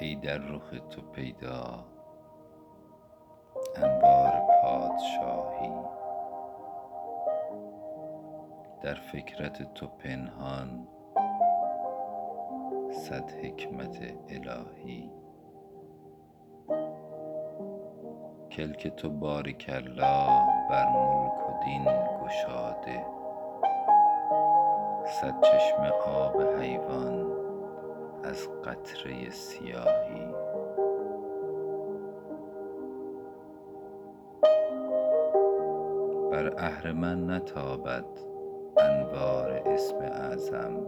ای در رخ تو پیدا انوار پادشاهی. در فکرت تو پنهان صد حکمت الهی. کلک تو بارکالله بر ملک و دین گشاده. صد چشمه آب حیوان از قطره سیاهی. بر اهرمن نتابد انوار اسم اعظم.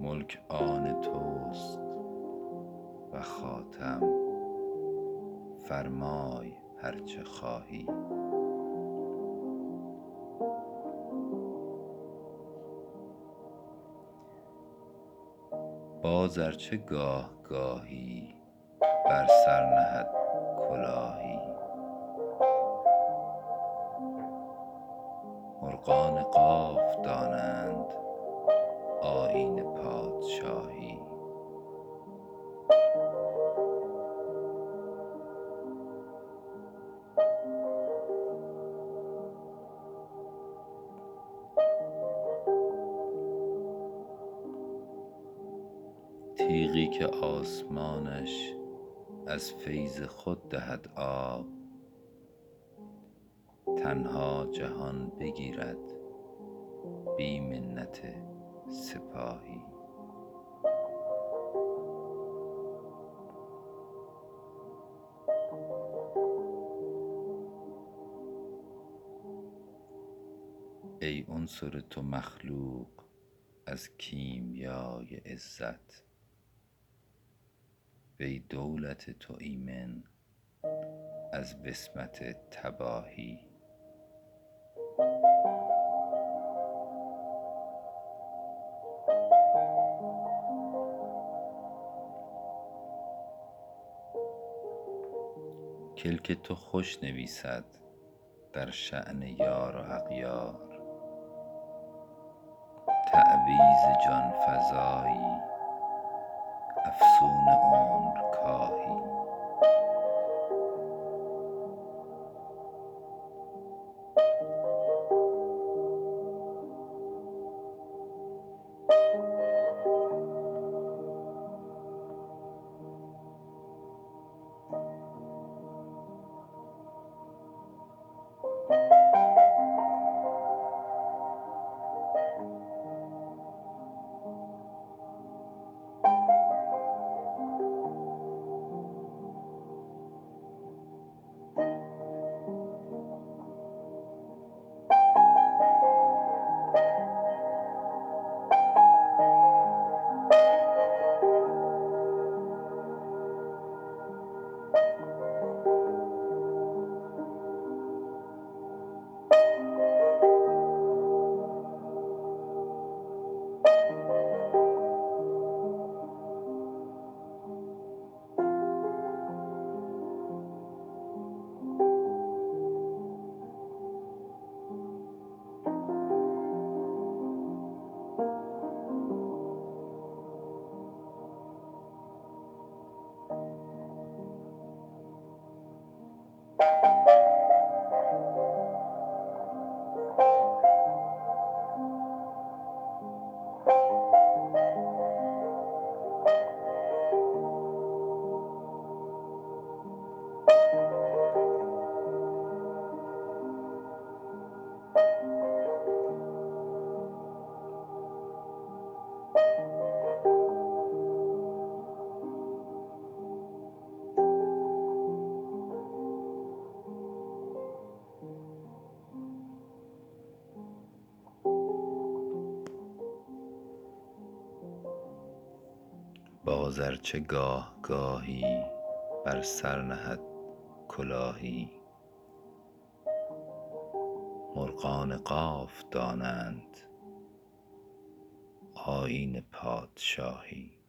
ملک آن توست و خاتم. فرمای هر چه خواهی. باز ار چه گاه گاهی بر سر نهد کلاهی. مرغان قاف تیغی که آسمانش از فیض خود دهد آب تنها جهان بگیرد بی منت سپاهی. ای عنصر تو مخلوق از کیمیای عزت وی دولت تو ایمن از وسمت تباهی. کلک تو خوش نویسد در شأن یار و اغیار تعویذ جان فزایی. افسون عمر کاهی باز ار چه گاه گاهی بر سر نهد کلاهی. مرغان قاف دانند آیین پادشاهی.